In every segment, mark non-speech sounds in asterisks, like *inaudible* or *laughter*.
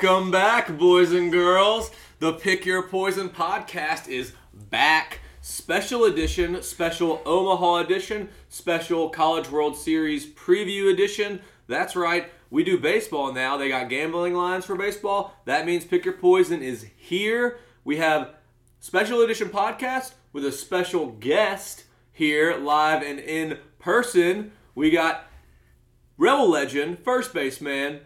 Welcome back, boys and girls. The Pick Your Poison podcast is back. Special edition, special Omaha edition, special College World Series preview edition. That's right, we do baseball now. They got gambling lines for baseball. That means Pick Your Poison is here. We have special edition podcast with a special guest here live and in person. We got Rebel legend, first baseman,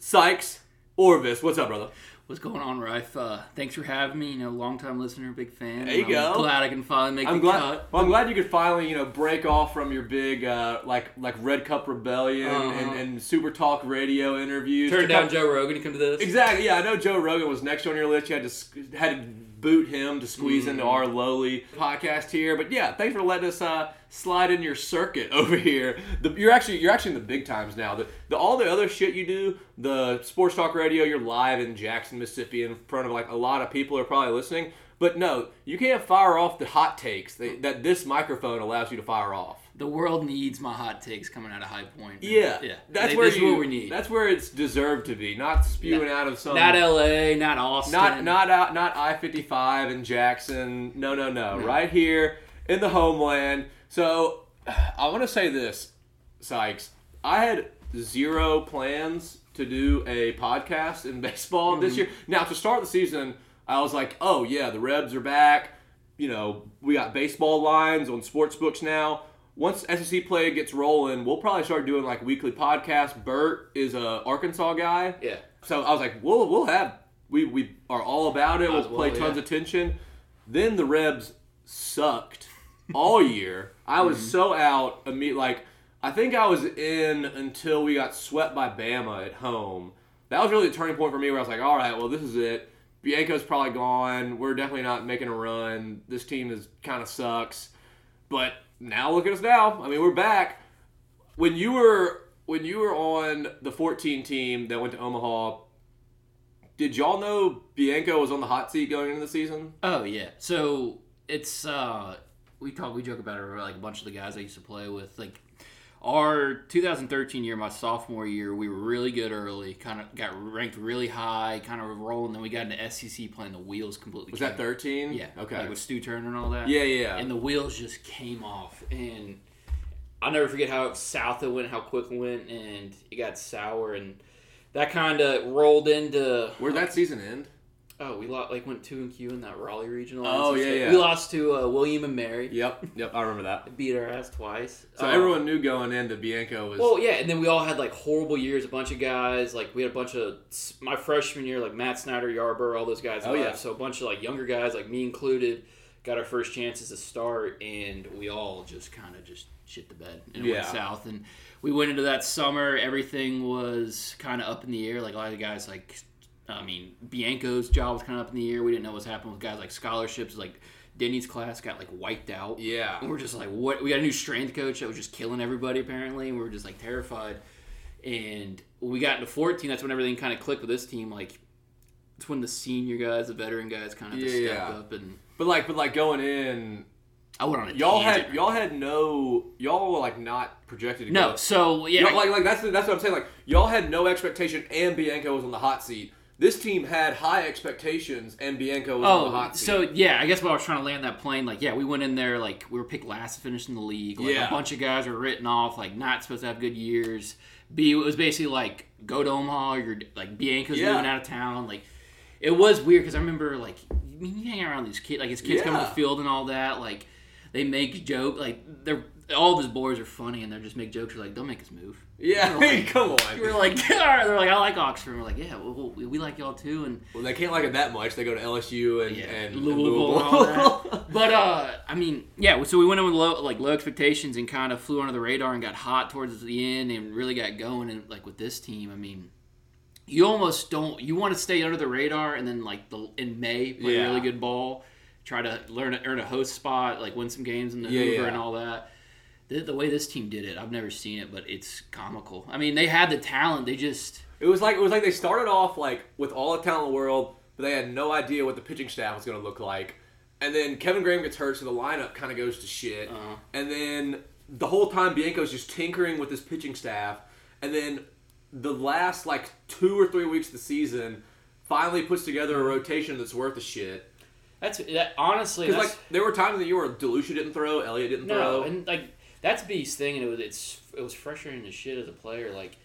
Sikes Orvis. What's up, brother? What's going on, Rife? Uh, thanks for having me. You know, long time listener, big fan. There you I'm go. Glad I can finally make I'm the glad. cut. Well, I'm glad you could finally, you know, break off from your big, uh, like, like Red Cup Rebellion Uh-huh. and, and Super Talk Radio interviews. Turn down come- Joe Rogan to come to this. Exactly. Yeah, I know Joe Rogan was next on your list. You had to had to boot him to squeeze into Mm-hmm. our lowly podcast here. But yeah, thanks for letting us uh, slide in your circuit *laughs* over here. The, you're actually you're actually in the big times now. The, the all the other shit you do, the sports talk radio, you're live in Jackson, Mississippi, in front of like a lot of people are probably listening. But no, you can't fire off the hot takes that, that this microphone allows you to fire off. The world needs my hot takes coming out of High Point. Yeah, yeah. That's They- where you, what we need. That's where it's deserved to be, not spewing out of some not L.A., not Austin. Not not out not I fifty five and Jackson. No no no. Right here in the homeland. So I want to say this, Sikes. I had zero plans to do a podcast in *laughs* baseball this mm-hmm. year. Now to start the season, I was like, oh yeah, the Rebs are back. You know, we got baseball lines on sports books now. Once SEC play gets rolling, we'll probably start doing like weekly podcasts. Bert is a Arkansas guy. Yeah. So I was like, we'll we'll have we we are all about it. Might We'll play tons yeah. of tension. Then the Rebs sucked all year. I was Mm-hmm. so out. Imme- like I think I was in until we got swept by Bama at home. That was really the turning point for me, where I was like, all right, well this is it. Bianco's probably gone. We're definitely not making a run. This team is kind of sucks. But now look at us now. I mean, we're back. When you were when you were on the 14 team that went to Omaha, did y'all know Bianco was on the hot seat going into the season? Oh yeah. So it's uh we talk we joke about it like a bunch of the guys I used to play with. Like our 2013 year, my sophomore year, we were really good early. Kind of got ranked really high, kind of rolling. Then we got into SEC playing the wheels completely. Was came that 13? Yeah. Okay. Like with Stu Turner and all that. yeah, yeah. And the wheels just came off. And I'll never forget how south it went, how quick it went, and it got sour. And that kind of rolled into. Where'd that season end? Oh, we lost, like went two and Q in that Raleigh regional. Oh, yeah, yeah. We lost to uh, William and Mary. Yep, yep. I remember that. *laughs* Beat our ass twice. So Uh, everyone knew going in that Bianco was. Well, yeah, and then we all had like horrible years. A bunch of guys, like we had a bunch of my freshman year, like Matt Snyder, Yarbrough, all those guys. Oh, left. yeah. So a bunch of like younger guys, like me included, got our first chances to start, and we all just kind of just shit the bed and Yeah. went south. And we went into that summer, everything was kind of up in the air. Like a lot of the guys, like I mean, Bianco's job was kind of up in the air. We didn't know what was happening with guys like scholarships, like. Denny's class got like wiped out. yeah. And we're just like, what? We got a new strength coach that was just killing everybody apparently, and we were just like terrified. And we got into 14, that's when everything kind of clicked with this team. Like, it's when the senior guys, the veteran guys, kind of Yeah, stepped yeah. up. And But like, but like going in, I went on a y'all tangent. had y'all had no y'all were like not projected to no. go. So yeah, Y'all- like like that's that's what I'm saying. Like y'all had no expectation, and Bianco was on the hot seat. This team had high expectations, and Bianco was on the Oh, hot seat. so yeah, I guess while I was trying to land that plane, like yeah, we went in there like we were picked last to finish in the league. Like Yeah. a bunch of guys were written off, like not supposed to have good years. B it was basically like go to Omaha, you're like Bianco's Yeah. moving out of town. Like it was weird because I remember like I mean you hang around these kids, like his kids come to the field and all that. Like they make joke, like they're all of his boys are funny and they just make jokes. You're like, don't make us move. yeah, Like- *laughs* come on. We're *laughs* like, they're like, I like Oxford. We're like, yeah, well, we, we like y'all too. And Well, they can't like it that much. They go to LSU and, Yeah, and Louisville and all that. *laughs* But uh, I mean, yeah. So we went in with low, like low expectations and kind of flew under the radar and got hot towards the end and really got going. And like with this team, I mean, you almost don't. You want to stay under the radar and then like the in May play Yeah. really good ball, try to learn earn a host spot, like win some games in the Yeah, Hoover yeah. and all that. The, the way this team did it, I've never seen it, but it's comical. I mean, they had the talent. They just It was like it was like they started off like with all the talent in the world, but they had no idea what the pitching staff was going to look like. And then Kevin Graham gets hurt, so the lineup kind of goes to shit. Uh-huh. And then the whole time Bianco's just tinkering with his pitching staff. And then the last like two or three weeks of the season finally puts together a rotation that's worth a shit. That's that, honestly. Because like there were times in the year where DeLucia didn't throw, Elliott didn't no, throw. and like that's B's thing, and it was it's it was frustrating as shit as a player. Like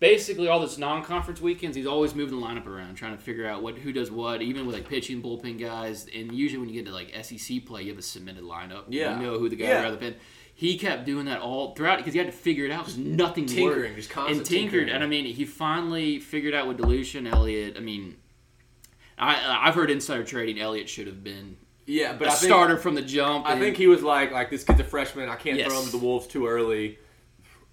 basically all those non-conference weekends, he's always moving the lineup around, trying to figure out what who does what, even with like pitching bullpen guys. And usually when you get to like SEC play, you have a submitted lineup. Yeah. you know who the guy Yeah. would rather pin. He kept doing that all throughout because he had to figure it out because nothing tinkering, worked. just constant and tinkered. tinkering. And I mean, he finally figured out with DeLucia, Elliott. I mean, I I've heard insider trading. Elliott should have been yeah, but a I think, starter from the jump. I think he was like, like this kid's a freshman. I can't Yes. throw him to the wolves too early.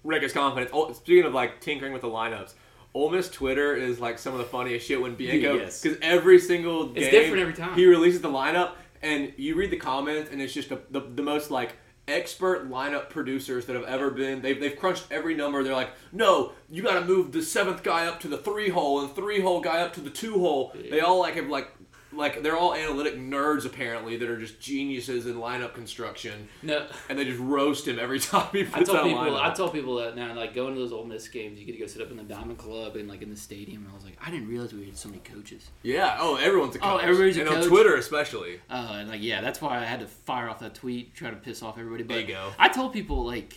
Wreck his confidence. Oh, speaking of like tinkering with the lineups, Ole Miss Twitter is like some of the funniest shit when Bianco Yes. because every single game It's different every time. he releases the lineup and you read the comments and it's just the, the, the most like expert lineup producers that have ever been. They've, they've crunched every number. They're like, no, you got to move the seventh guy up to the three hole and three hole guy up to the two hole. They all like have like like they're all analytic nerds apparently that are just geniuses in lineup construction, no. and they just roast him every *laughs* time he I puts told out people, lineup. I told people that now, like going to those Ole Miss games, you get to go sit up in the Diamond Club and like in the stadium. And I was like, I didn't realize we had so many coaches. yeah. Oh, everyone's a coach. Oh, coach. everybody's a and on coach. Twitter especially. Uh, and like, yeah, that's why I had to fire off that tweet, try to piss off everybody. But There you go. I told people like,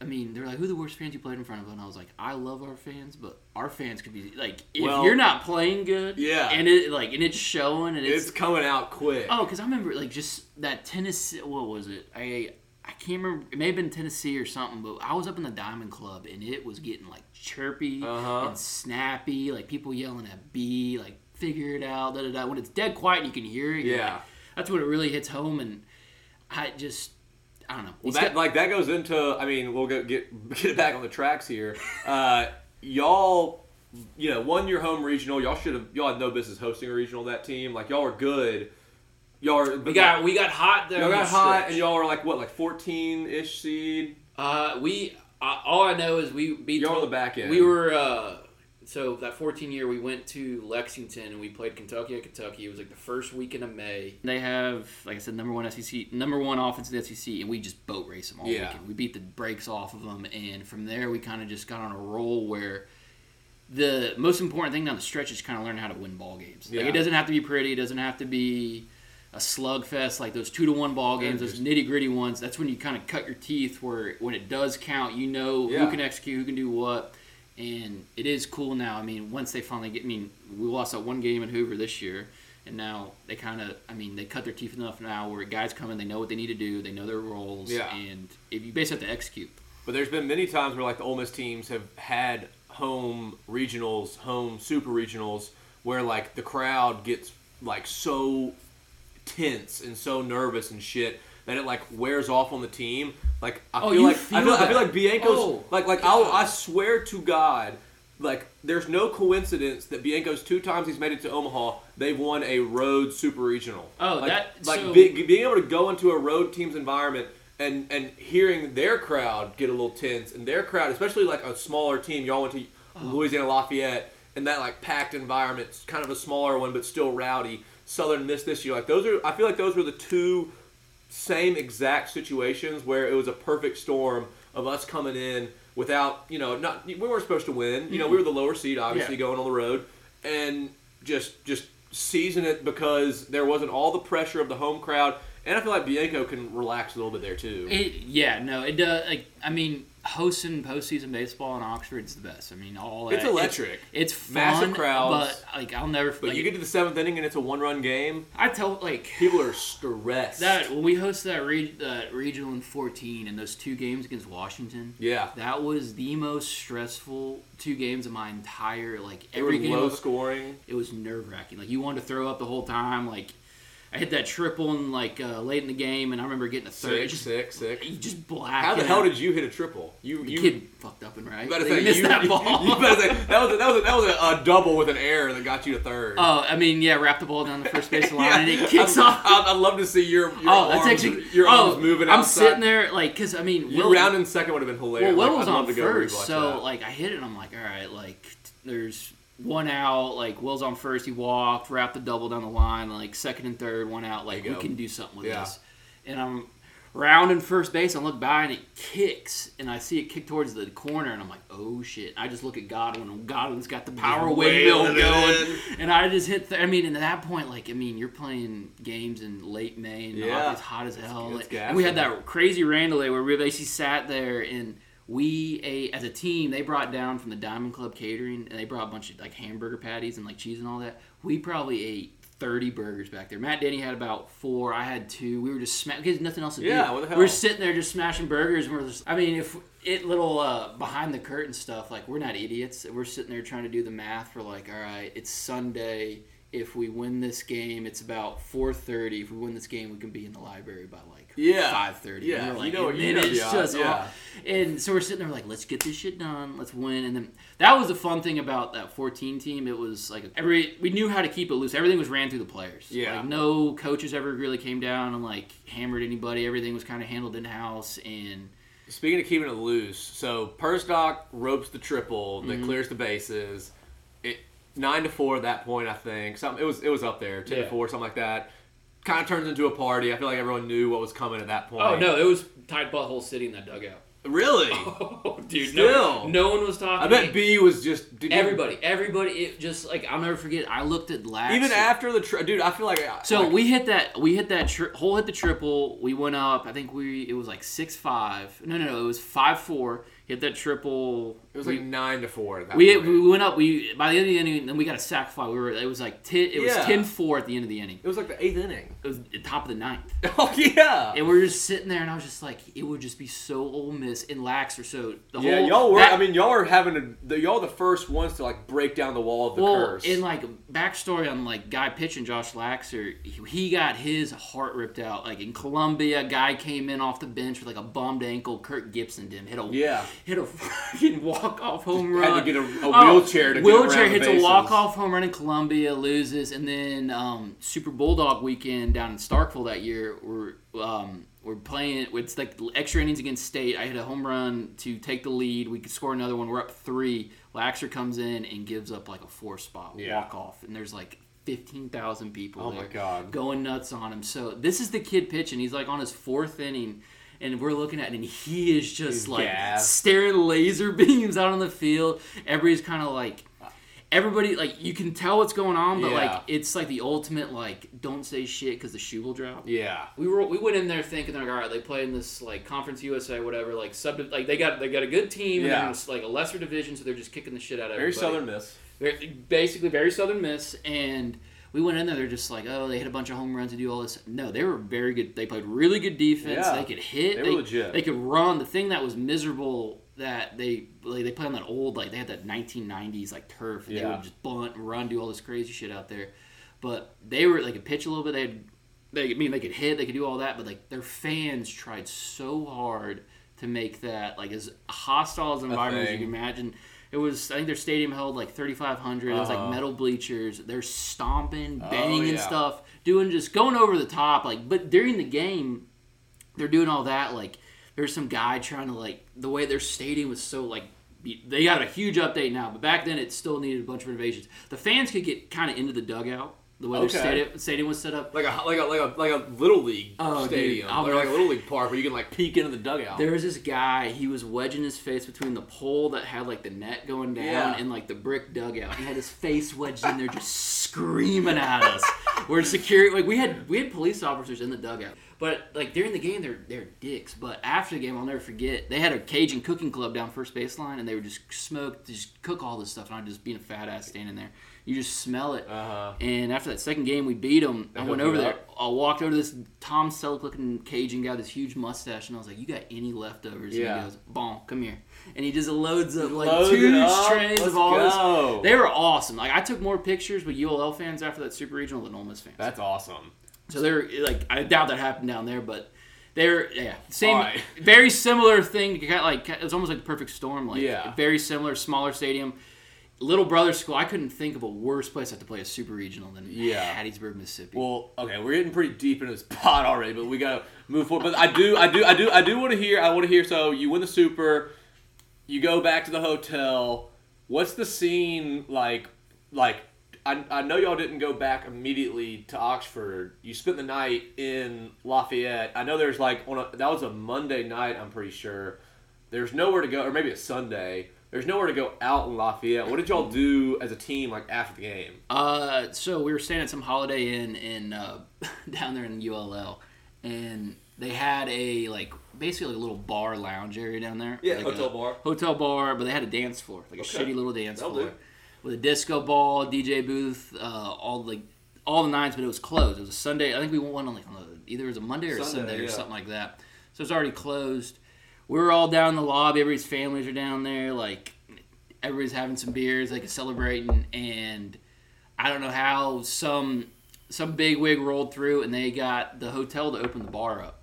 I mean, they're like, who are the worst fans you played in front of? And I was like, I love our fans, but our fans could be like, if Well, you're not playing good, yeah. and it like, and it's showing, and It's, it's, coming out quick. oh, because I remember like just that Tennessee. What was it? I I can't remember. It may have been Tennessee or something, but I was up in the Diamond Club and it was getting like chirpy Uh-huh. and snappy, like people yelling at B, like figure it out. Da, da, da. When it's dead quiet, and you can hear it. Yeah. like- that's when it really hits home, and I just I don't know. Well, He's that got- like that goes into. I mean, we'll go get *laughs* get it back on the tracks here. Uh, y'all, you know, won your home regional. Y'all should have. Y'all had no business hosting a regional. That team, like y'all are good. Y'all are. we got we got hot there. Y'all on got the hot, stretch. and y'all are like what, like fourteen ish seed. Uh, we uh, all I know is we beat. You're on the back end. We were uh, so that 14 year we went to Lexington and we played Kentucky at Kentucky. It was like the first weekend of May. They have, like I said, number one SEC, number one offense in the SEC, and we just boat race them all Yeah. weekend. We beat the brakes off of them, and from there we kind of just got on a roll where. The most important thing down the stretch is kind of learning how to win ball games. Like it doesn't have to be pretty. It doesn't have to be a slugfest like those two to one ball games, those nitty gritty ones. That's when you kind of cut your teeth. Where when it does count, you know Yeah. who can execute, who can do what, and it is cool now. I mean, once they finally get, I mean, we lost that one game in Hoover this year, and now they kind of, I mean, they cut their teeth enough now where guys come in, they know what they need to do, they know their roles, Yeah. and if you basically have to execute. But there's been many times where like the Ole Miss teams have had home regionals, home super regionals, where like the crowd gets like so tense and so nervous and shit that it like wears off on the team. Like I Oh, feel like I feel feel, I feel like Bianco's Oh, like like I'll, I swear to God. Like, there's no coincidence that Bianco's two times he's made it to Omaha, they've won a road super regional. Oh, like, that- like so- be- being able to go into a road team's environment and and hearing their crowd get a little tense and their crowd, especially like a smaller team, y'all went to Oh. Louisiana Lafayette and that like packed environment, kind of a smaller one but still rowdy. Southern Miss this year, like those are, I feel like those were the two same exact situations where it was a perfect storm of us coming in without, you know, not we weren't supposed to win. You know, we mm-hmm. were the lower seed, obviously Yeah. going on the road, and just just season it because there wasn't all the pressure of the home crowd, and I feel like Bianco can relax a little bit there too. It, yeah, no, it does. Like, I mean, hosting postseason baseball in Oxford is the best. I mean, all that, It's electric. It's, fun, Massive crowds. but like I'll never. but like, you get to the seventh inning and it's a one-run game. I tell like People are stressed. that when we hosted that re- that regional in 14 and those two games against Washington. yeah, That was the most stressful two games of my entire like they were every game. low of- scoring. it was nerve wracking. Like you wanted to throw up the whole time. Like I hit that triple in like uh, late in the game, and I remember getting a third. Six, just six, six. you just black. How the hell did you hit a triple? You the you kid fucked up and right? You say missed you, that ball. You, better say that was a, that was a, that was a, a double with an error that got you to third. Oh, I mean, yeah, wrap the ball down the first base line, *laughs* Yeah. and it kicks off. I'd, I'd love to see your, your oh, that's arms, actually your oh, arms moving. I'm outside. sitting there like, cause I mean, Your Will- round in second would have been Well, hilarious. Will Like, was I'd on first, so that. like I hit it. and I'm like, all right, like there's one out. Like Will's on first, he walked, wrapped the double down the line. Like second and third, one out. Like we go. can do something with Yeah. this. And I'm rounding first base. I look by and it kicks, and I see it kick towards the corner, and I'm like, oh shit! I just look at Godwin, and Godwin's got the power windmill going, and I just hit. The, I mean, and at that point, like, I mean, you're playing games in late May, and Yeah. it's hot as hell. it's Like, and we had that crazy Randall day where we basically sat there and. We ate as a team. They brought down from the Diamond Club catering, and they brought a bunch of like hamburger patties and like cheese and all that. We probably ate thirty burgers back there. Matt Denny had about four. I had two. We were just sma- because nothing else to do. Yeah, what the hell? We were sitting there just smashing burgers. And we're just, I mean, if it little uh, behind the curtain stuff, like we're not idiots. We're sitting there trying to do the math for like, all right, it's Sunday. If we win this game, it's about four thirty. If we win this game, we can be in the library by like Yeah. five thirty. Yeah, and we're you know- you know it's just yeah. and so we're sitting there like, let's get this shit done. Let's win. And then that was the fun thing about that 14 team. It was like every we knew how to keep it loose. Everything was ran through the players. Yeah. Like no coaches ever really came down and like hammered anybody. Everything was kind of handled in house and Speaking of keeping it loose, so Persdock ropes the triple that Mm-hmm. clears the bases. Nine to four at that point, I think. Something it was it was up there, ten Yeah. to four, something like that. Kind of turns into a party. I feel like everyone knew what was coming at that oh, point. oh no, it was tight butthole city in that dugout. really? *laughs* Oh, dude, Still. no, no one was talking. I bet B was just you- everybody, everybody. It just like I'll never forget. I looked at last even after the tri- dude. I feel like So like, we hit that. We hit that. Tri- hole hit the triple. We went up. I think we. It was like six five. No, no, no. It was five four. Hit that triple. It was like nine to four. We, point. we went up. We by the end of the inning, then we got a sack fly. We were. It was like ten, it was Yeah. 10-4 at the end of the inning. it was like the eighth inning. It was the top of the ninth. *laughs* Oh yeah. And we were just sitting there, and I was just like, it would just be so Ole Miss and Laxer. So the yeah, whole y'all were. that- I mean, y'all are having a. The, y'all the first ones to like break down the wall of the well, curse. in like backstory on like guy pitching Josh Laxer, he, he got his heart ripped out. Like in Columbia, a guy came in off the bench with like a bummed ankle. Kirk Gibson did hit a Yeah. hit a *laughs* fucking walk off home run. had to get a- a Oh, wheelchair to wheelchair hits a walk off home run in Columbia, loses, and then um, Super Bulldog weekend down in Starkville that year. We're um, we're playing. It's like extra innings against State. I hit a home run to take the lead. We could score another one. We're up three. Laxer comes in and gives up like a four spot Yeah. walk off, and there's like. 15,000 people Oh my God. going nuts on him. So this is the kid pitching. He's like on his fourth inning, and we're looking at it, and he is just He's like gassed. staring laser *laughs* beams out on the field. Everybody's kind of like, everybody like you can tell what's going on, but Yeah. like it's like the ultimate like don't say shit because the shoe will drop. yeah. We were we went in there thinking like all right they play in this like Conference USA whatever like sub like they got they got a good team and Yeah. they're like a lesser division so they're just kicking the shit out of Very everybody. Southern Miss. Very- basically very Southern Miss, and we went in there. They're just like, oh, they hit a bunch of home runs and do all this. No, they were very good. They played really good defense. Yeah. They could hit. They were legit. They could run. The thing that was miserable that they like they play on that old like they had that 1990s like turf. and They would just bunt and run, do all this crazy shit out there. But they were they could pitch a little bit. They had, they I mean they could hit. They could do all that. But like their fans tried so hard to make that like as hostile as an environment as you can imagine. It was I think their stadium held like 3,500. It was Uh-huh. like metal bleachers. They're stomping, banging Oh, yeah. stuff, doing just going over the top. Like, but during the game, they're doing all that. Like, there's some guy trying to like the way their stadium was so like. They got a huge update now, but back then it still needed a bunch of renovations. The fans could get kind of into the dugout the way Okay. their stadium, stadium was set up. Like a like a like a like a little league Oh, stadium, I'll or like a little league park where you can like peek into the dugout. There was this guy. He was wedging his face between the pole that had like the net going down Yeah. and like the brick dugout. He had his face wedged in there, just screaming at us. We're security. Like we had we had police officers in the dugout, but like during the game they're they're dicks. But after the game, I'll never forget. They had a Cajun cooking club down first baseline, and they would just smoke, just cook all this stuff, and I'd just being a fat ass standing there. You just smell it. Uh-huh. And after that second game, we beat them. I went over there. up? I walked over to this Tom Selleck looking Cajun guy, with this huge mustache, and I was like, "You got any leftovers?" And Yeah. he goes, "Bon, come here." And he just loads up like Load two up. trays Let's of all go. this. They were awesome. Like I took more pictures with ULL fans after that Super Regional than Ole Miss fans. That's awesome. So they're like, I doubt that happened down there, but they're yeah, same, right. very similar thing. Like it was almost like the perfect storm. Like Yeah. very similar, smaller stadium. Little brother school. I couldn't think of a worse place to play a super regional than Yeah. Hattiesburg, Mississippi. Well, okay, we're getting pretty deep into this *laughs* pot already, but we gotta move forward. But I do, I do, I do, I do want to hear. I want to hear. So you win the super, you go back to the hotel. What's the scene like? Like I, I know y'all didn't go back immediately to Oxford. You spent the night in Lafayette. I know there's like on a, that was a Monday night. I'm pretty sure. There's nowhere to go, or maybe a Sunday. There's nowhere to go out in Lafayette. What did y'all do as a team like after the game? Uh, so we were staying at some Holiday Inn in uh, *laughs* down there in ULL, and they had a like basically like a little bar lounge area down there. Yeah, like hotel bar. Hotel bar, but they had a dance floor, like a shitty little dance That'll floor do. with a disco ball, DJ booth, uh, all like all the nines, but it was closed. It was a Sunday. I think we went on like on a, either it was a Monday or a Sunday, Sunday or yeah. something like that. So it's already closed. We were all down in the lobby. Everybody's families are down there. Like everybody's having some beers, like celebrating, and I don't know how some some big wig rolled through and they got the hotel to open the bar up,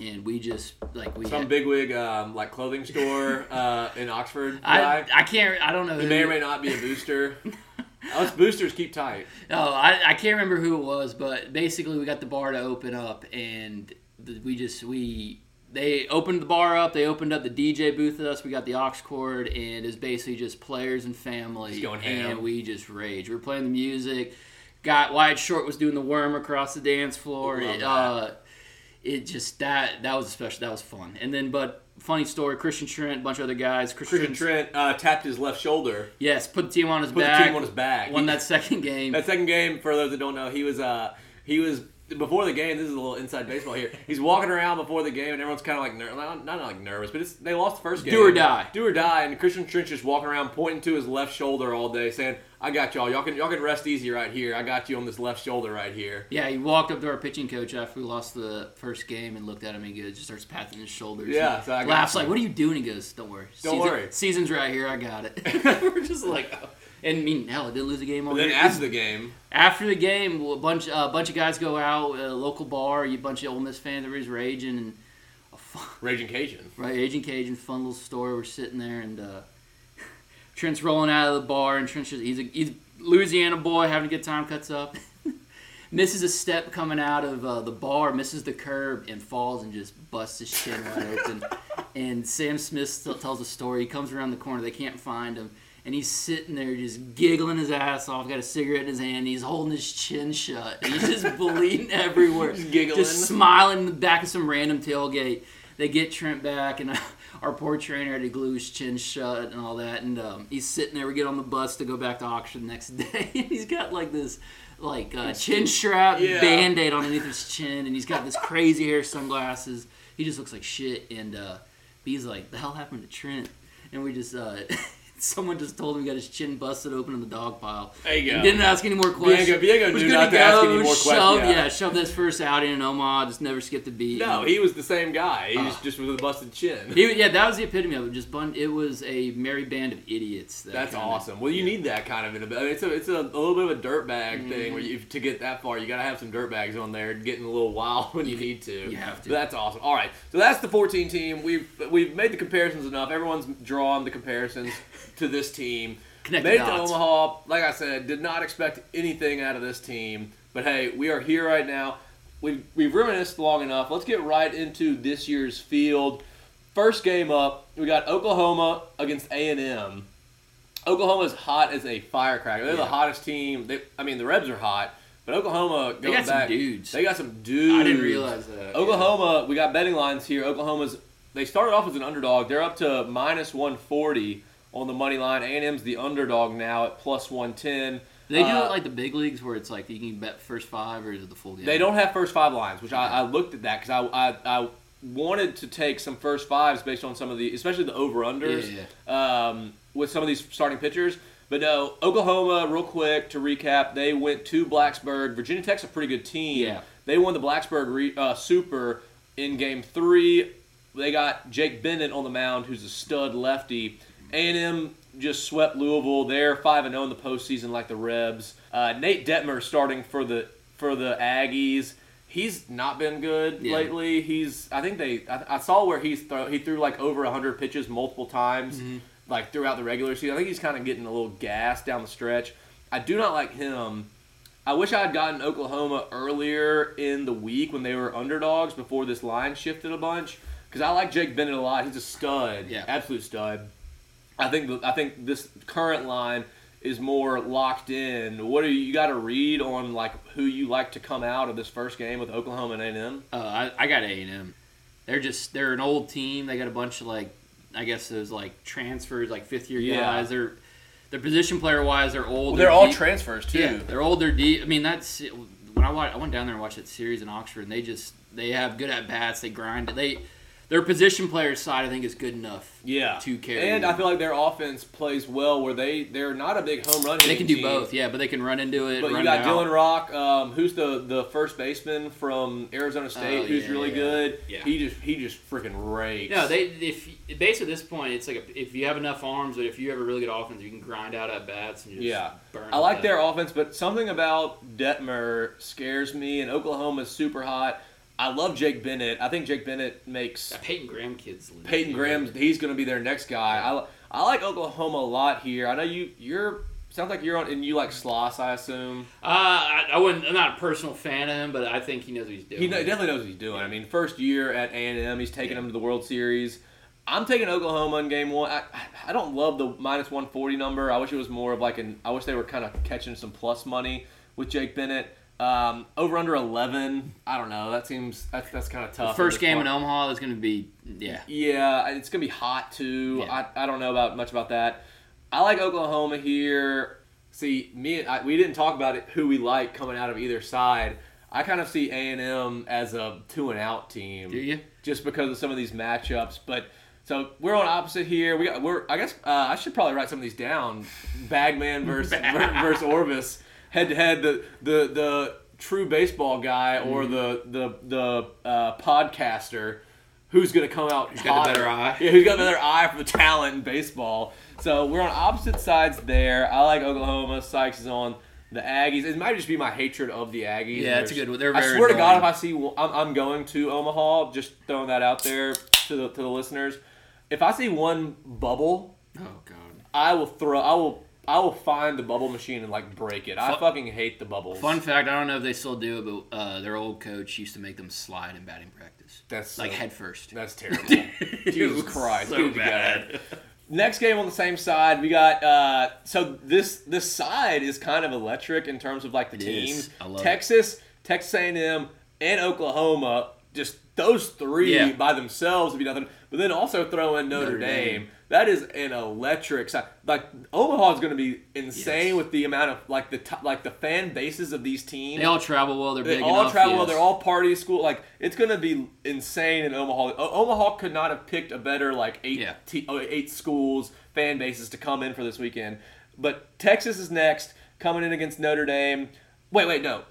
and we just like we. Some had- bigwig um, like clothing store *laughs* uh, in Oxford. I. I can't. I don't know. Who- may or may not be a booster. *laughs* Us boosters keep tight. No, I, I can't remember who it was, but basically we got the bar to open up, and we just we they opened the bar up. They opened up the DJ booth with us. We got the aux cord, and it's basically just players and family, Just going ham. and we just rage. We were playing the music. Got Wyatt Short was doing the worm across the dance floor. It, uh, it just that that was a special. That was fun. And then, but funny story: Christian Trent, a bunch of other guys. Christian Trent uh, tapped his left shoulder, yes, put the team on his put back. the team on his back. Won that second game. That second game, for those that don't know, he was uh he was before the game. This is a little inside baseball here. He's walking around before the game, and everyone's kind of like ner- not, not like nervous, but it's they lost the first game. Do or die. do or die. And Christian Trench just walking around pointing to his left shoulder all day, saying, "I got y'all. Y'all can y'all can rest easy right here. I got you on this left shoulder right here." Yeah, he walked up to our pitching coach after we lost the first game and looked at him and he goes, just starts patting his shoulders. Yeah, so I got laughs you. like, "What are you doing?" He goes, "Don't worry, Don't Season- worry. season's right here. I got it." *laughs* *laughs* We're just like, oh. And I mean, hell, it didn't lose a game all then after the game, After the game, a bunch a bunch of guys go out, a local bar, a bunch of Ole Miss fans, everybody's raging, and a fun, Raging Cajun. right, Raging Cajun, fun little story. We're sitting there, and uh, *laughs* Trent's rolling out of the bar, and Trent's just, he's a he's Louisiana boy having a good time. Cuts up, *laughs* misses a step coming out of uh, the bar, misses the curb, and falls and just busts his chin wide open. *laughs* And Sam Smith still tells a story. He comes around the corner, they can't find him. And he's sitting there just giggling his ass off, got a cigarette in his hand, he's holding his chin shut. He's just *laughs* bleeding everywhere. Just giggling. Just smiling in the back of some random tailgate. They get Trent back, and *laughs* our poor trainer had to glue his chin shut and all that. And um, he's sitting there. We get on the bus to go back to auction the next *laughs* day, and he's got like this, like uh, chin strap Yeah. band aid underneath his chin, and he's got this crazy hair, sunglasses. He just looks like shit. And uh, B's like, "The hell happened to Trent?" And we just. Uh, Someone just told him he got his chin busted open in the dog pile. There you go. And didn't ask any more questions. Diego Was knew not to ask any more shove- questions, yeah. Yeah, shove this first outing in Omaha. Just never skipped a beat. No, he was the same guy. He was Oh. just with a busted chin. He, yeah, that was the epitome of it. Just bun- it was a merry band of idiots. That That's kinda- awesome. Well, you need that kind of in a bit. It's a it's a, a little bit of a dirtbag Mm-hmm. thing where you to get that far, you got to have some dirtbags on there, getting a little wild *laughs* when you need to. You have to. But that's awesome. All right, so that's the 14 team. We've we've made the comparisons enough. Everyone's drawn the comparisons *laughs* to this team. Connect Made it to. Omaha. Like I said, did not expect anything out of this team. But hey, we are here right now. We've, we've reminisced long enough. Let's get right into this year's field. First game up, we got Oklahoma against A&M. Oklahoma's hot as a firecracker. They're the hottest team. They, I mean, the Rebs are hot, but Oklahoma They going got some back, dudes. They got some dudes. I didn't realize that. Oklahoma, we got betting lines here. Oklahoma's they started off as an underdog. They're up to minus 140 on the money line. A&M's the underdog now at plus 110. They do Uh, it like the big leagues where it's like you can bet first five or is it the full game? They don't have first five lines, which I, I looked at that because I, I I wanted to take some first fives based on some of the, especially the over unders, Yeah. um, with some of these starting pitchers. But no, Oklahoma, real quick to recap, they went to Blacksburg. Virginia Tech's a pretty good team. Yeah. They won the Blacksburg re, uh, Super in Game Three. They got Jake Bennett on the mound, who's a stud lefty. A&M just swept Louisville. They're five and zero in the postseason, like the Rebs. Uh, Nate Dettmer starting for the for the Aggies. He's not been good Yeah. lately. He's I think they I, I saw where he's throw, he threw like over hundred pitches multiple times, Mm-hmm. like throughout the regular season. I think he's kind of getting a little gas down the stretch. I do not like him. I wish I had gotten Oklahoma earlier in the week when they were underdogs before this line shifted a bunch. Because I like Jake Bennett a lot. He's a stud, Yeah. absolute stud. I think the, I think this current line is more locked in. What do you, you got to read on like who you like to come out of this first game with Oklahoma and A&M? Uh, I, I got A and M. They're just they're an old team. They got a bunch of like I guess those like transfers, like fifth year Yeah. guys. They're they're position player wise. They're old. Well, they're all deep. transfers too. Yeah, they're old. They're deep. I mean, that's when I watched, I went down there and watched that series in Oxford, and they just they have good at bats. They grind. They their position players side, I think, is good enough. Yeah, to carry and them. I feel like their offense plays well where they they're not a big home run. They can do team, both, yeah, but they can run into it. But run you got out. Dylan Rock, um, who's the the first baseman from Arizona State, Oh, who's yeah, really yeah. good. Yeah. He just he just freaking rakes. No, they if basically at this point, it's like if you have enough arms, but if you have a really good offense, you can grind out at bats and just Yeah. burn. I like them. their offense, but something about Dettmer scares me. And Oklahoma's super hot. I love Jake Bennett. I think Jake Bennett makes That Peyton Graham kid's legit. Peyton Graham. He's going to be their next guy. I, I like Oklahoma a lot here. I know you you're sounds like you're on and you like Schloss. I assume Uh, I, I wouldn't. I'm not a personal fan of him, but I think he knows what he's doing. he kn- definitely knows what he's doing. I mean, first year at A and M, he's taking them to the World Series. I'm taking Oklahoma in game one. I, I don't love the minus 140 number. I wish it was more of like an. I wish they were kind of catching some plus money with Jake Bennett. Um, over under 11. I don't know. That seems that's that's kind of tough. First game point. in Omaha is going to be yeah. Yeah, it's gonna be hot too. Yeah. I, I don't know about much about that. I like Oklahoma here. See, me and I, we didn't talk about it. Who we like coming out of either side. I kind of see A and M as a two and out team. Do you? Just because of some of these matchups, but. So we're on opposite here. We got. We're. I guess uh, I should probably write some of these down. Bagman versus *laughs* versus Orvis, head to head. The the the true baseball guy or Mm-hmm. the the the uh, podcaster who's going to come out who's got the better eye. Yeah, who's got the better eye for the talent in baseball. So we're on opposite sides there. I like Oklahoma. Sikes is on the Aggies. It might just be my hatred of the Aggies. Yeah, it's a good one. They're I swear to God, if. I see, one- I'm, I'm going to Omaha. Just throwing that out there to the to the listeners. If I see one bubble, Oh God. I will throw. I will. I will find the bubble machine and like break it. I fucking hate the bubbles. Fun fact: I don't know if they still do it, but uh, their old coach used to make them slide in batting practice, That's like so- head first. That's terrible. *laughs* Jesus Christ, so get it together. bad. Next game on the same side, we got. Uh, so this this side is kind of electric in terms of like the It teams. Love it. Texas, Texas A&M, and Oklahoma. Just those three Yeah. by themselves would be nothing. But then also throw in Notre, Notre Dame. Dame. That is an electric side. Like Omaha is going to be insane Yes. with the amount of like the t- like the fan bases of these teams. They all travel well. They're They big all enough. travel well. They're all party school. Like it's gonna be insane in Omaha. O- Omaha could not have picked a better like eight Yeah. te- oh, eight schools fan bases to come in for this weekend. But Texas is next, coming in against Notre Dame. Wait, wait, no.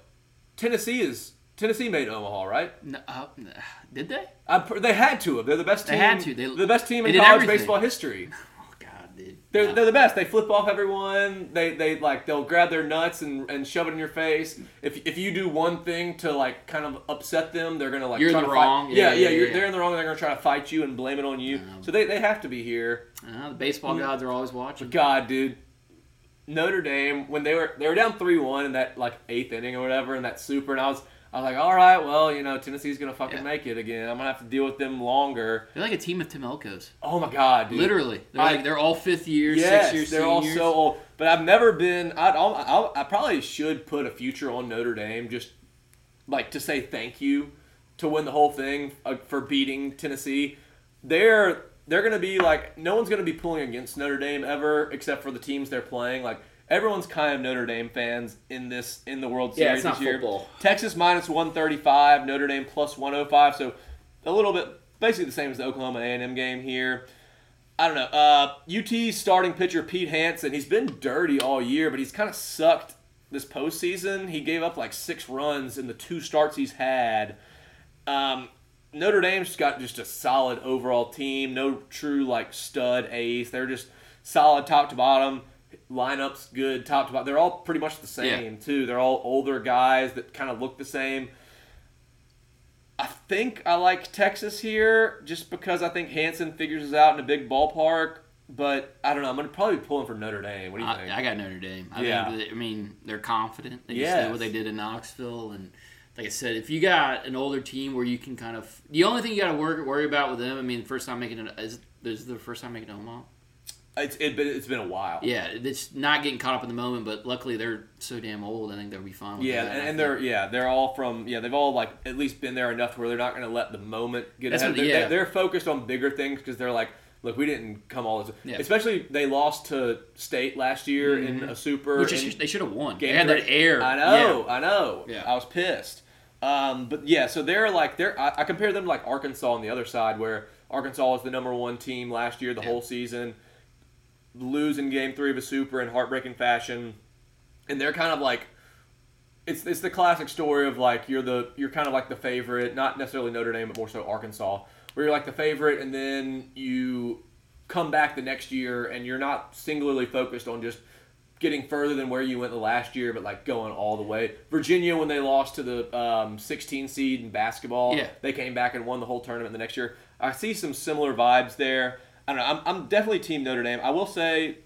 Tennessee is Tennessee made Omaha, right? No, uh, did they? I'm, they had to have. They're the best team. They had to. They- the best team in college everything. baseball history. *laughs* Oh God, dude. They're, No. they're the best. They flip off everyone. They they like they'll grab their nuts and, and shove it in your face. If, if you do one thing to like kind of upset them, they're gonna like You're in try the to wrong. Fight. Yeah, Yeah, yeah, yeah, you're, yeah. they're in the wrong. and They're gonna try to fight you and blame it on you. Um, so they, they have to be here. Uh, the baseball Mm. gods are always watching. God, dude, Notre Dame when they were they were down three one in that like eighth inning or whatever in that super, and I was I was like, all right, well, you know, Tennessee's gonna fucking Yeah. make it again. I'm gonna have to deal with them longer. They're like a team of Tim Elkos. Oh my god, dude. Literally, they're I- like they're all fifth years, Yes, six years. they're all so old. But I've never been. I'd, I'll, I'll, I probably should put a future on Notre Dame just like to say thank you to win the whole thing uh, for beating Tennessee. They're they're gonna be like no one's gonna be pulling against Notre Dame ever except for the teams they're playing. Like everyone's kind of Notre Dame fans in this in the World Yeah, Series it's not this year. football. Texas minus one thirty five, Notre Dame plus one hundred five. So a little bit basically the same as the Oklahoma A and M game here. I don't know. Uh, UT starting pitcher Pete Hansen. He's been dirty all year, but he's kind of sucked this postseason. He gave up like six runs in the two starts he's had. Um, Notre Dame's got just a solid overall team. No true like stud ace. They're just solid top to bottom. Lineups good top to bottom. They're all pretty much the same too. They're all older guys that kind of look the same. I think I like Texas here just because I think Hansen figures us out in a big ballpark. But I don't know. I'm gonna probably be pulling for Notre Dame. What do you think? I, I got Notre Dame. I Yeah. that, I mean, they're confident. They just Yes. did what they did in Knoxville, and like I said, if you got an older team where you can kind of, the only thing you got to worry worry about with them, I mean, first time making it is this is the first time making Omaha. It's it, been- it's been a while. Yeah, it's not getting caught up in the moment, but luckily they're so damn old. I think they'll be fine. With Yeah, that. and, and they're yeah they're all from yeah they've all like at least been there enough to where they're not going to let the moment get That's ahead. what- they're, yeah. they're focused on bigger things because they're like, look, we didn't come all this. Yeah. Especially they lost to State last year in a super. which is, they should have won. game They had that air. I know, I know. Yeah. I was pissed. Um, but yeah, so they're like they're I, I compare them to like Arkansas on the other side where Arkansas was the number one team last year the Yeah. whole season, lose in game three of a super in heartbreaking fashion, and they're kind of like it's it's the classic story of like you're the you're kind of like the favorite, not necessarily Notre Dame, but more so Arkansas, where you're like the favorite, and then you come back the next year and you're not singularly focused on just getting further than where you went the last year, but like going all the way. Virginia, when they lost to the um, 16 seed in basketball, Yeah. they came back and won the whole tournament the next year. I see some similar vibes there. I don't know. I'm, I'm definitely Team Notre Dame. I will say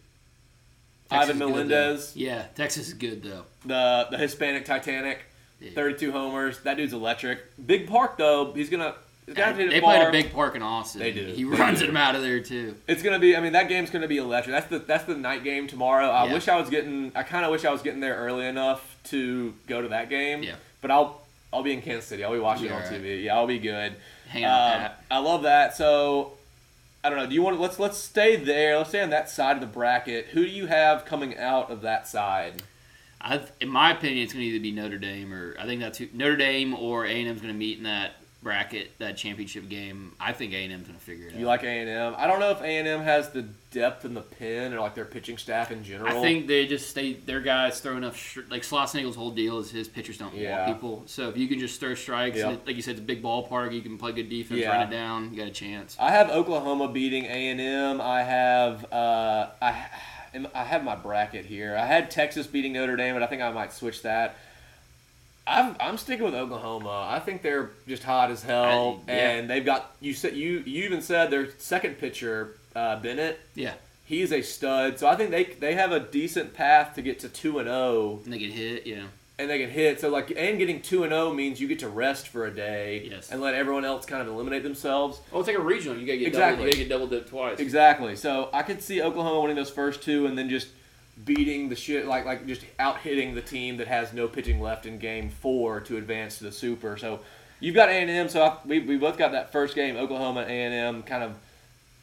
Texas Ivan. Melendez, Yeah, Texas is good though. the the Hispanic Titanic, Yeah. 32 homers. That dude's electric. Big Park though, he's gonna. He's gonna have to hit They played a big park in Austin. They do. He They runs do. them out of there too. It's gonna be. I mean, that game's gonna be electric. That's the that's the night game tomorrow. I Yeah. wish I was getting. I kind of wish I was getting there early enough to go to that game. Yeah. But I'll I'll be in Kansas City. I'll be watching it on alright. TV. Yeah, I'll be good. Hanging out Um. I love that. So I don't know. Do you want to let's let's stay there. Let's stay on that side of the bracket. Who do you have coming out of that side? I, in my opinion, it's going to either be Notre Dame or I think that's who, Notre Dame or A and M's going to meet in that bracket, that championship game. I think A and M's to figure it You out. You like A and M? I don't know if A and M has the depth in the pen or like their pitching staff in general. I think they just they their guys throw enough sh- like Schlossnagle's whole deal is his pitchers don't Yeah. walk people. So if you can just throw strikes, Yep. it- like you said, it's a big ballpark. You can play good defense, Yeah. run it down. You got a chance. I have Oklahoma beating A and M. I have uh, I I have my bracket here. I had Texas beating Notre Dame, but I think I might switch that. I'm, I'm sticking with Oklahoma. I think they're just hot as hell, I- yeah. and they've got you said you you even said their second pitcher uh, Bennett. Yeah, He's a stud, so I think they they have a decent path to get to two and zero, and they get hit. Yeah, and they can hit. So like, and getting two and zero means you get to rest for a day, Yes. and let everyone else kind of eliminate themselves. Oh, it's like a regional. You got to get Exactly. double, you got to get double dipped twice. Exactly. So I could see Oklahoma winning those first two and then just beating the shit like like just out hitting the team that has no pitching left in game four to advance to the super. So you've got A and M. So I, we we both got that first game Oklahoma A and M kind of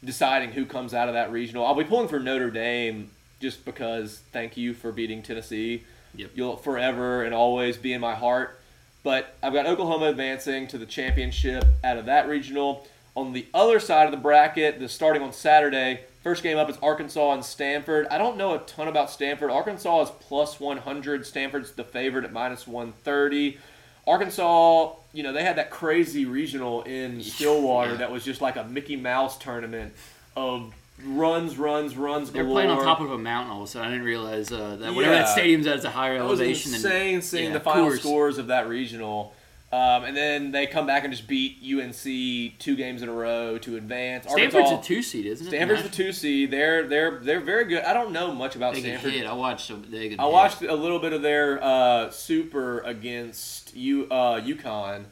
deciding who comes out of that regional. I'll be pulling for Notre Dame just because thank you for beating Tennessee. Yep. You'll forever and always be in my heart. But I've got Oklahoma advancing to the championship out of that regional. On the other side of the bracket, the starting on Saturday, first game up is Arkansas and Stanford. I don't know a ton about Stanford. Arkansas is plus 100. Stanford's the favorite at minus 130. Arkansas, you know, they had that crazy regional in Stillwater Yeah. that was just like a Mickey Mouse tournament of runs, runs, runs. They're galore. playing on top of a mountain all of a sudden. I didn't realize uh, that whatever that stadium's at is a higher was elevation. insane seeing yeah, the final scores of that regional. Um, and then they come back and just beat UNC two games in a row to advance. Stanford's Arkansas, a two seed, isn't it? Stanford's National- two seed. They're they're they're very good. I don't know much about They Stanford. hit. I watched. Some, they I hit. watched a little bit of their uh, super against U uh, UConn,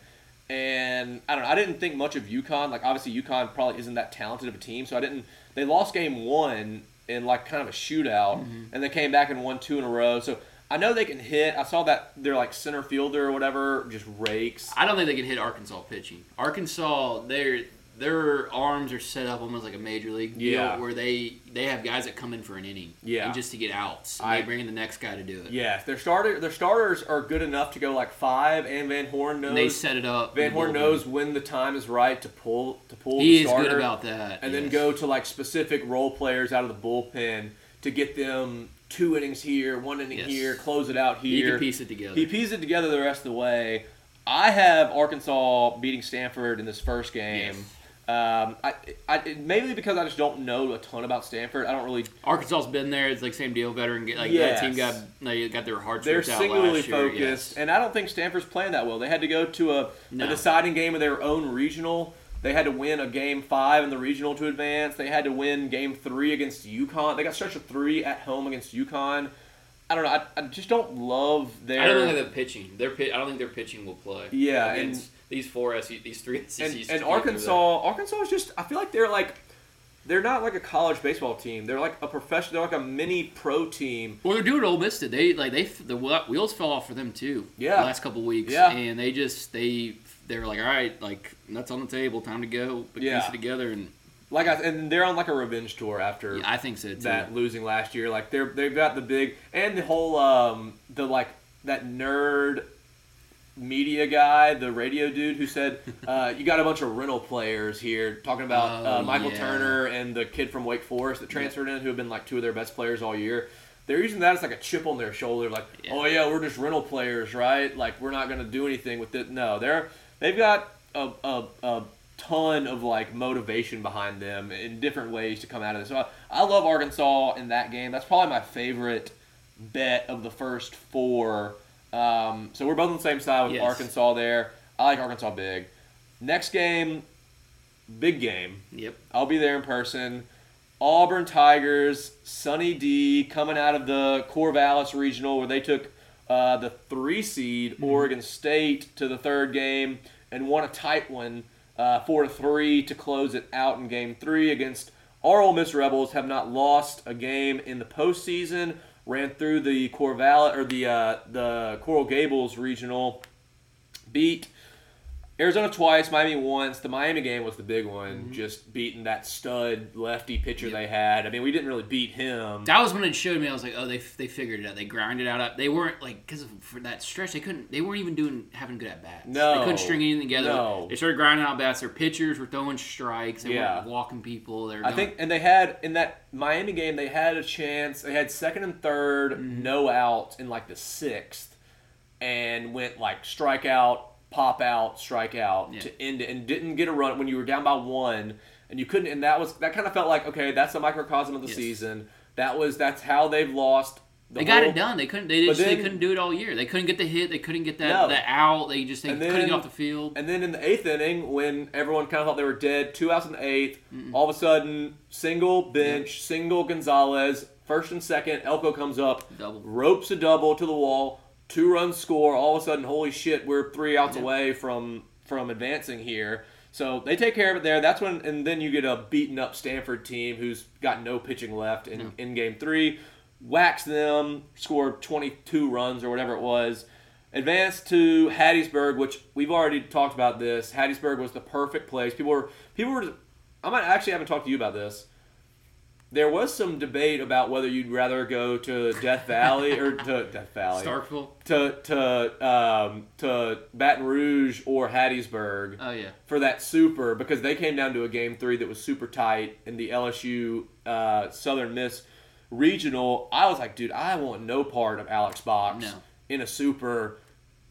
and I don't know. I didn't think much of UConn. Like obviously UConn probably isn't that talented of a team, so I didn't. They lost game one in like kind of a shootout, Mm-hmm. and they came back and won two in a row. So I know they can hit. I saw that their like center fielder or whatever just rakes. I don't think they can hit Arkansas pitching. Arkansas, their their arms are set up almost like a major league deal, Yeah. where they they have guys that come in for an inning, Yeah. and just to get outs. And I- they bring in the next guy to do it. Yes, their starter their starters are good enough to go like five, and Van Horn knows. And they set it up. Van Horn knows when the time is right to pull to pull He the is starter. good about that. and then go to like specific role players out of the bullpen to get them two innings here, one inning Yes. here, close it out He here. can piece it together. He pieced it together the rest of the way. I have Arkansas beating Stanford in this first game. Yes. Um, I, I, mainly because I just don't know a ton about Stanford. I don't really. Arkansas's been there. It's like same deal. Veteran, get like Yes. that team got they got their hearts They're singularly focused, Yes. and I don't think Stanford's playing that well. They had to go to a, No. a deciding game of their own regional. They had to win a game five in the regional to advance. They had to win game three against UConn. They got stretch of three at home against UConn. I don't know. I, I just don't love their. I don't think they're pitching. Their I don't think their pitching will play. Yeah, and these four SEC, these three SECs. and, and Arkansas, Arkansas is just. I feel like they're like they're not like a college baseball team. They're like a professional. They're like a mini pro team. Well, they're doing Ole Miss did. They like they the wheels fell off for them too. Yeah. the last couple weeks. Yeah. and they just they they were like, all right, like nuts on the table, time to go, put Yeah. piece it together, and Like I and they're on like a revenge tour after yeah, I think so too. that losing last year. Like they're they've got the big and the whole um the like that nerd media guy, the radio dude who said *laughs* uh, you got a bunch of rental players here talking about Oh, uh, Michael yeah. Turner and the kid from Wake Forest that transferred in who have been like two of their best players all year. They're using that as like a chip on their shoulder, like, Yeah. oh yeah, we're just rental players, right? Like we're not gonna do anything with it. No, they're they've got a, a, a ton of like motivation behind them in different ways to come out of this. So I, I love Arkansas in that game. That's probably my favorite bet of the first four. Um, so we're both on the same side with Yes. Arkansas there. I like Arkansas big. Next game, big game. Yep. I'll be there in person. Auburn Tigers, Sonny D coming out of the Corvallis Regional where they took uh, the three seed Oregon State to the third game and won a tight one, uh, four to three to close it out in game three against our Ole Miss Rebels. Have not lost a game in the postseason. Ran through the Corvallis or the uh, the Coral Gables Regional, beat Arizona twice, Miami once. The Miami game was the big one, just beating that stud lefty pitcher Yep. they had. I mean, we didn't really beat him. That was when it showed me. I was like, oh, they, they figured it out. They grinded out. up. They weren't like because for that stretch they couldn't. They weren't even doing having good at bats. No. they couldn't string anything together. No. They started grinding out bats. Their pitchers were throwing strikes. They Yeah. weren't walking people. They were I think, and they had in that Miami game, they had a chance. They had second and 3rd Mm-hmm. no outs in like the sixth, and went like strikeout, pop out, strikeout Yeah. to end it, and didn't get a run when you were down by one, and you couldn't. And that was that kind of felt like okay, that's a microcosm of the Yes. season. That was that's how they've lost. The They got it done. They couldn't. They just they couldn't do it all year. They couldn't get the hit. They couldn't get that No. that out. They just they And couldn't get off the field. And then in the eighth inning, when everyone kind of thought they were dead, two outs in the 8th all of a sudden, single bench, single Gonzalez, first and second, Elko comes up, Double. ropes a double to the wall, two run score. All of a sudden, holy shit, we're three outs Yeah. away from from advancing here. So they take care of it there. That's when, and then you get a beaten up Stanford team who's got no pitching left in, in game three. Whacks them, scored 22 runs or whatever it was. Advance to Hattiesburg, which we've already talked about this. Hattiesburg was the perfect place. People were, people were, I might actually haven't talked to you about this. There was some debate about whether you'd rather go to Death Valley or to *laughs* Death Valley Starkville. to to um, to Baton Rouge or Hattiesburg Oh yeah. for that super because they came down to a game three that was super tight in the LSU uh, Southern Miss regional. I was like, dude, I want no part of Alex Box No. in a super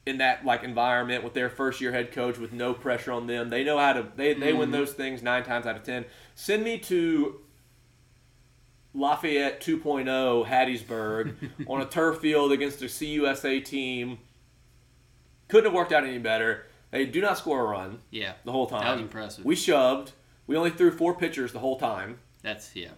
in that like environment with their first year head coach with no pressure on them. They know how to they, they win those things nine times out of ten. Send me to Lafayette 2.0 Hattiesburg *laughs* on a turf field against a CUSA team. Couldn't have worked out any better. They do not score a run Yeah. the whole time. That was impressive. We shoved. We only threw four pitchers the whole time. That's yeah.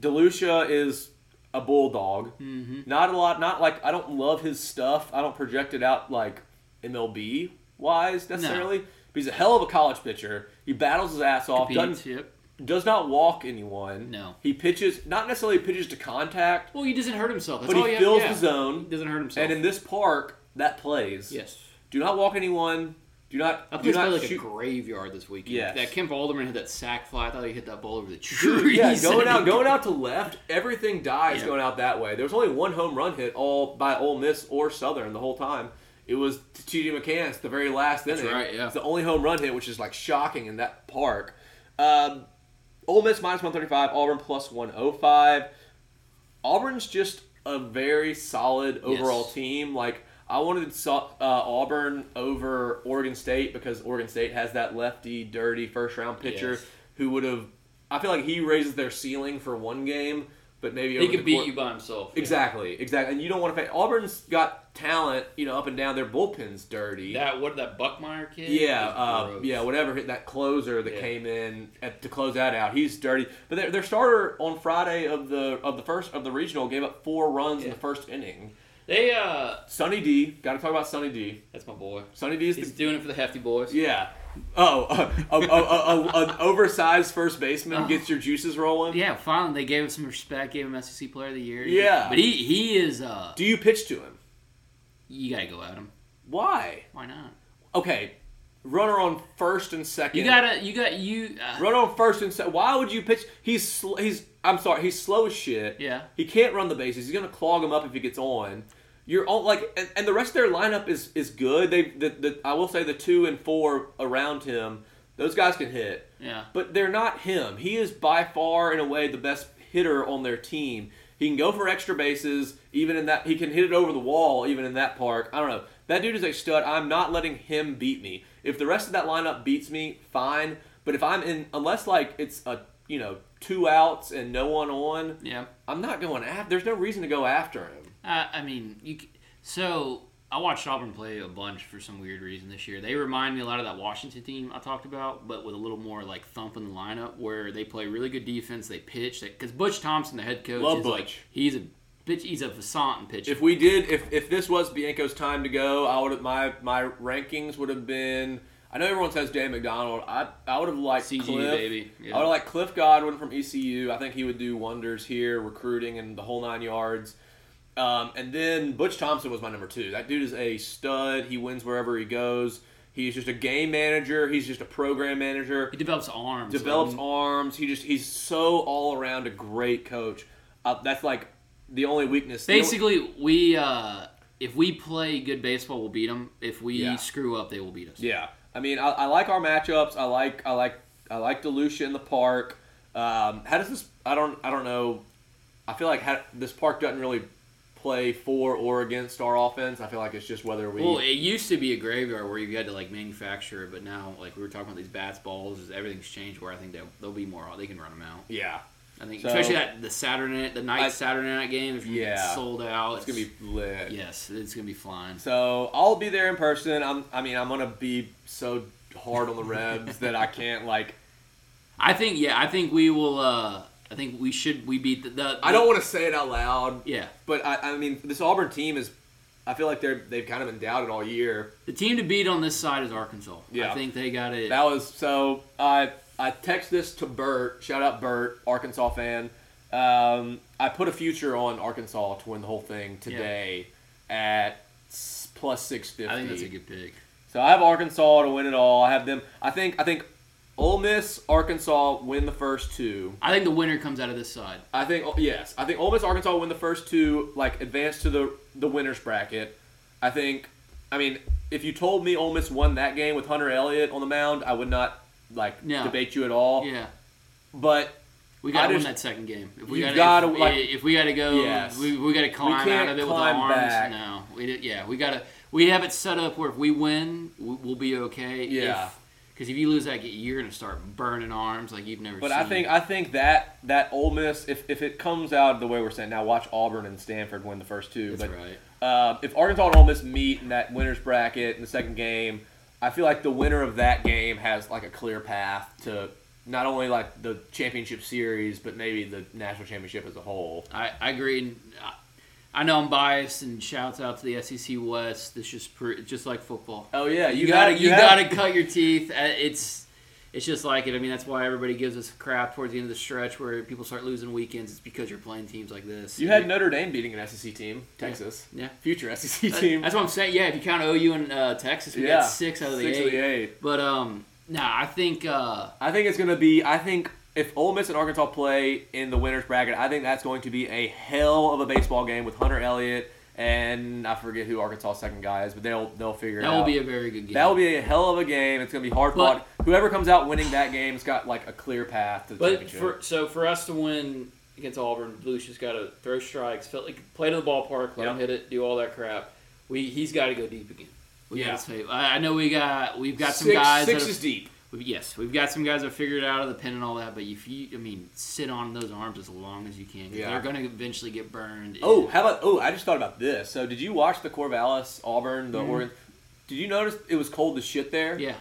DeLucia is a bulldog. Mm-hmm. Not a lot. Not like I don't love his stuff. I don't project it out like MLB wise necessarily. But he's a hell of a college pitcher. He battles his ass off. Competes, Doesn't, yep. Does not walk anyone. No. He pitches not necessarily pitches to contact, Well, he doesn't hurt himself. That's but all he fills have, the zone. He doesn't hurt himself. And in this park, that plays. yes. Do not walk anyone. Do not. I do not like shoot. a graveyard this weekend. Yes. That Kemp Alderman hit that sack fly. I thought he hit that ball over the trees. yeah, going *laughs* out, going out to left, everything dies Yeah. going out that way. There was only one home run hit all by Ole Miss or Southern the whole time. It was to T.J. McCants, the very last That's inning. right, yeah. It's the only home run hit, which is like shocking in that park. Um, Ole Miss minus 135, Auburn plus 105. Auburn's just a very solid overall Yes. team. Like I wanted uh, Auburn over Oregon State because Oregon State has that lefty, dirty first round pitcher Yes. who would have. I feel like he raises their ceiling for one game, but maybe He the beat cour- you by himself. Exactly, exactly. And you don't want to pay. Auburn's got talent, you know, up and down. Their bullpen's dirty. That what that Buckmeyer kid? Yeah, uh, yeah, whatever hit that closer that Yeah. came in at, to close that out. He's dirty, but their, their starter on Friday of the of the first of the regional gave up four runs in the first inning. They uh, Sonny D, got to talk about Sonny D. that's my boy. Sonny D is He's the doing it for the hefty boys. yeah. Oh, a, a, a, a, an oversized first baseman Oh. gets your juices rolling. Yeah, finally they gave him some respect, gave him SEC Player of the Year. Yeah. but he he is. uh Do you pitch to him? You gotta go at him. Why? Why not? Okay, runner on first and second. You gotta. You got you. Uh, Run on first and second. Why would you pitch? He's sl- he's. I'm sorry. He's slow as shit. Yeah. He can't run the bases. He's gonna clog him up if he gets on. You're all like, and, and the rest of their lineup is is good. They the, the I will say the two and four around him, those guys can hit. yeah. But they're not him. He is by far, in a way, the best hitter on their team. He can go for extra bases, even in that. He can hit it over the wall, even in that park. I don't know. That dude is a stud. I'm not letting him beat me. If the rest of that lineup beats me, fine. But if I'm in, unless like it's a you know two outs and no one on, Yeah. I'm not going after. There's no reason to go after him. Uh, I mean, you. So I watched Auburn play a bunch for some weird reason this year. They remind me a lot of that Washington team I talked about, but with a little more like thump in the lineup, where they play really good defense. They pitch because Butch Thompson, the head coach, Love is like Butch. he's a bitch. He's a facade and pitcher. If we did, if if this was Bianco's time to go, I would have my my rankings would have been. I know everyone says Dan McDonnell. I I would have liked CG Cliff. baby. I would Yeah. have liked Cliff Godwin from ECU. I think he would do wonders here, recruiting and the whole nine yards. Um, and then Butch Thompson was my number two. That dude is a stud. He wins wherever he goes. He's just a game manager. He's just a program manager. He develops arms. Develops Um, arms. He just he's so all around a great coach. Uh, that's like the only weakness. Basically, we uh, if we play good baseball, we'll beat them. If we Yeah. screw up, they will beat us. Yeah, I mean, I, I like our matchups. I like, I like, I like DeLucia in the park. Um, how does this? I don't, I don't know. I feel like how, this park doesn't really play for or against our offense. I feel like it's just whether we. Well, it used to be a graveyard where you had to like manufacture it, but now like we were talking about these bats, balls, is everything's changed. Where I think they'll, they'll be more. They can run them out. yeah, I think, So- especially that the Saturday night, the night I- Saturday night game. If Yeah. sold out, it's gonna be lit. yes, it's gonna be flying. So I'll be there in person. I'm, I mean, I'm gonna be so hard on the Rebs that I can't like. I think yeah, I think we will. uh I think we should. We beat the. the I don't want to say it out loud, Yeah, but I, I mean, this Auburn team is. I feel like they're they've kind of been doubted all year. the team to beat on this side is Arkansas. Yeah. I think they got it. That was so. I I text this to Bert. Shout out Bert, Arkansas fan. Um, I put a future on Arkansas to win the whole thing today at plus six fifty. I think that's a good pick. So I have Arkansas to win it all. I have them. I think I think Ole Miss, Arkansas win the first two. I think the winner comes out of this side. I think oh, yes. I think Ole Miss, Arkansas win the first two. Like advance to the the winners bracket. I think. I mean, if you told me Ole Miss won that game with Hunter Elliott on the mound, I would not like No. debate you at all. Yeah. But We got to win that second game. If we gotta, if, like- if we got to go, Yes. we, we got to climb out of it with climb arms. back. No, we did, yeah, we got to. We have it set up where if we win, we- we'll be okay. Yeah. Because if, you lose that, you're gonna start burning arms like you've never. but seen. I think I think that that Ole Miss, if, if it comes out the way we're saying now, watch Auburn and Stanford win the first two. that's but right. Uh, if Arkansas and Ole Miss meet in that winners bracket in the second game, I feel like the winner of that game has like a clear path to not only like the championship series, but maybe the national championship as a whole. I, I agree. I, know I'm biased, and shouts out to the SEC West. This just pre- just like football. Oh yeah, You, you, gotta have- you, have- gotta cut your teeth. Uh, It's it's just like it. I mean, that's why everybody gives us crap towards the end of the stretch where people start losing weekends. It's because you're playing teams like this. You had Notre Dame beating an SEC team, Texas, yeah. future SEC That- team. That's what I'm saying. Yeah, if you count OU and uh, Texas, we yeah, got six out of the six eight. of the eight. But um, nah, I think uh, I think it's gonna be. I think if Ole Miss and Arkansas play in the winners bracket, I think that's going to be a hell of a baseball game with Hunter Elliott and I forget who Arkansas' second guy is, but they'll they'll figure it out. That will be a very good game. That will be a hell of a game. It's going to be hard fought. Whoever comes out winning that game has got like a clear path to the But championship. for so for us to win against Auburn, Lucius got to throw strikes, feel like play to the ballpark, let him hit it, do all that crap. We he's got to go deep again. We Yeah. I know we got we've got some six, guys. Six that is deep. Yes, we've got some guys that figured it out of the pin and all that. But if you, I mean, sit on those arms as long as you can. Yeah. they're going to eventually get burned. Oh, how about? Oh, I just thought about this. So, did you watch the Corvallis Auburn the Mhm. Oregon? Did you notice it was cold as shit there? yeah.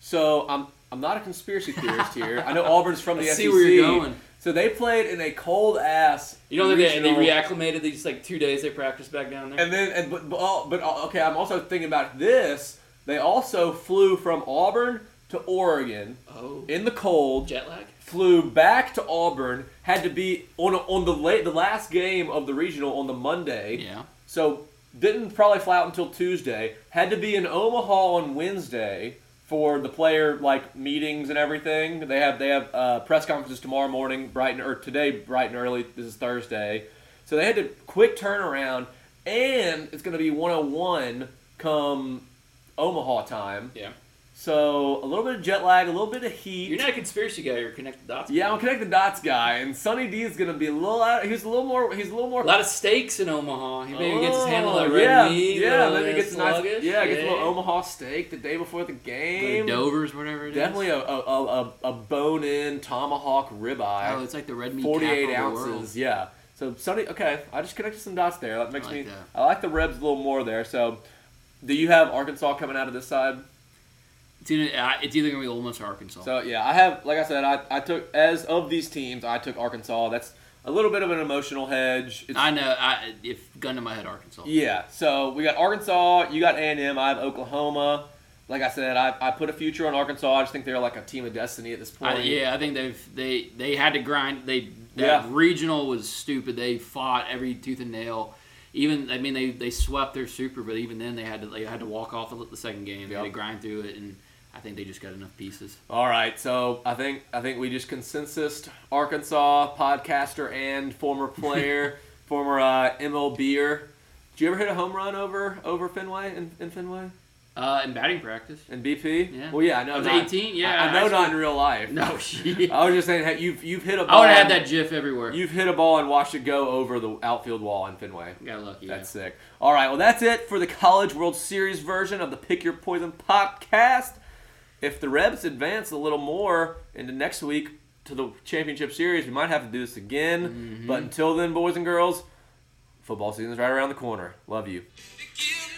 So I'm I'm not a conspiracy theorist here. I know Auburn's from *laughs* the SEC. see where you're going. So they played in a cold ass. You know they, they regional- reacclimated these like two days they practiced back down there. And then, and, but, but, but okay, I'm also thinking about this. They also flew from Auburn to Oregon Oh, in the cold. jet lag. Flew back to Auburn. Had to be on on the late the last game of the regional on the Monday. Yeah. So didn't probably fly out until Tuesday. Had to be in Omaha on Wednesday for the player like meetings and everything. They have they have uh, press conferences tomorrow morning, bright and or today bright and early. This is Thursday, so they had to quick turnaround, and it's going to be 101 come Omaha time. Yeah. So a little bit of jet lag, a little bit of heat. You're not a conspiracy guy. You're a connected dots. yeah, guy. I'm a connect the dots guy, and Sonny D is going to be a little out. He's a little more. He's a little more A lot of steaks in Omaha. He maybe gets his handle on Oh, that red yeah, meat. Yeah, little maybe gets a nice, sluggish. yeah, gets a little Omaha steak the day before the game. Dover's, whatever it is. Definitely a, a, a, a- a bone-in tomahawk ribeye. Oh, it's like the red meat. 48 capital the world. ounces. Yeah. So Sonny, okay, I just connected some dots there. That makes like me. that. I like the Rebs a little more there. So, do you have Arkansas coming out of this side? It's either, it's either gonna be Ole Miss or Arkansas. So yeah, I have. Like I said, I, I took as of these teams, I took Arkansas. That's a little bit of an emotional hedge. It's, I know. I if gun to my head, Arkansas. Yeah, so we got Arkansas, you got A&M, I have Oklahoma. Like I said, I, I put a future on Arkansas. I just think they're like a team of destiny at this point. I, yeah, I think they've they they had to grind. They that Yeah. regional was stupid. They fought every tooth and nail. Even I mean they, they swept their super, but even then they had to they had to walk off the, the second game. They had to grind through it, and I think they just got enough pieces. All right, so I think I think we just consensus Arkansas podcaster and former *laughs* player, former uh, MLBer. Did you ever hit a home run over over Fenway in, in Fenway Uh, in batting practice. in BP? Yeah. Well, yeah, I know. I was not- 18, yeah, I, I know actually- not in real life. No *laughs* shit. I was just saying, hey, you've you've hit a I ball. would have had that GIF everywhere. You've hit a ball and watched it go over the outfield wall in Fenway. got lucky. Yeah. That's sick. All right, well, that's it for the College World Series version of the Pick Your Poison podcast. If the Rebs advance a little more into next week to the championship series, we might have to do this again. Mm-hmm. But until then, boys and girls, football season's right around the corner. Love you. Give